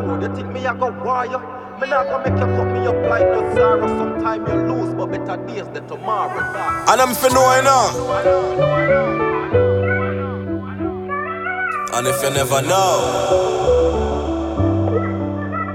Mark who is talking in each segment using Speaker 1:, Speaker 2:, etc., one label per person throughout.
Speaker 1: road, you think me I go wire? Me not gonna make you cut me up like no Zara. Sometime you lose, but better days than tomorrow.
Speaker 2: And I'm for knowing now. And if you never know.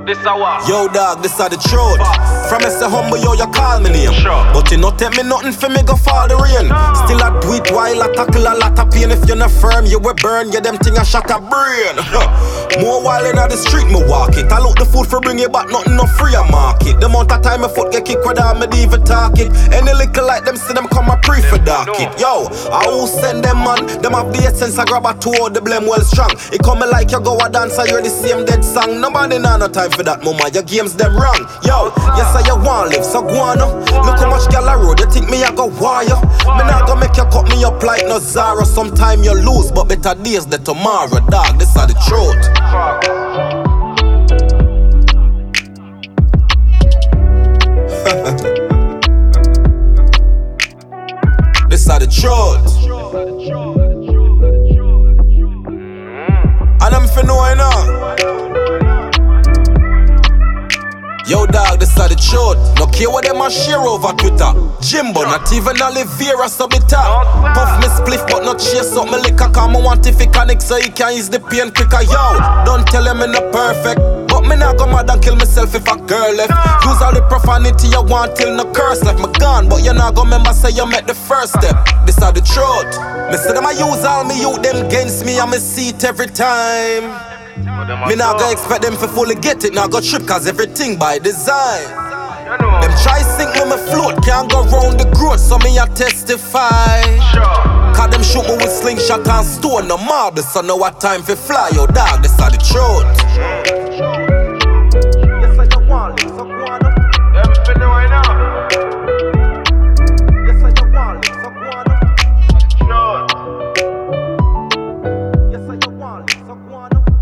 Speaker 1: This what?
Speaker 2: Yo, dog, this are the truth.
Speaker 1: Facts.
Speaker 2: From say humble, yo, you call me name.
Speaker 1: Sure.
Speaker 2: But you not take me nothing for me go fall the rain. Still I do it while I tackle a lot of pain. If you're not firm, you will burn. You them thing a shot a brain. More while in the street, me walk it. I look the food for bring it back, nothing no free a market. The amount of time my foot get kicked without me even talk. Any little like them, see them come a pre for dark it. Yo, I who send them man? Them have the essence, I grab a two the blame well strong. It come me like you go a dance, I hear the same dead song. Nobody nah no time for that, mama. Your games them wrong. Yo, yes I you want live, so go on. Look how much gal I road, you think me I go wire? Me not gonna you cut me up like no Zara. Sometime you lose, but better days than tomorrow, dog. This are the truth. This are the truth. Yo, dog, this are the truth. No care what them a share over Twitter. Jimbo, not even Oliveira, so me talk. Puff me spliff, but not chase up me liquor. Come, I want if it connect so he can ease the pain quicker. Yo, don't tell him me not perfect. But me not go mad and kill myself if a girl left. Use all the profanity you want till no curse left. Me gone, but you not go remember say you met the first step. This are the truth. Me say them I use all me youth them against me me see it every time. Me now go expect them for fully get it, now go trip cause everything by design. You. Them try sink me, me float, can't go round the growth, so me I testify. Sure. Cause them shoot me with slingshot and stone, no marble, so no what time for fly, yo dog, this are the truth. Up.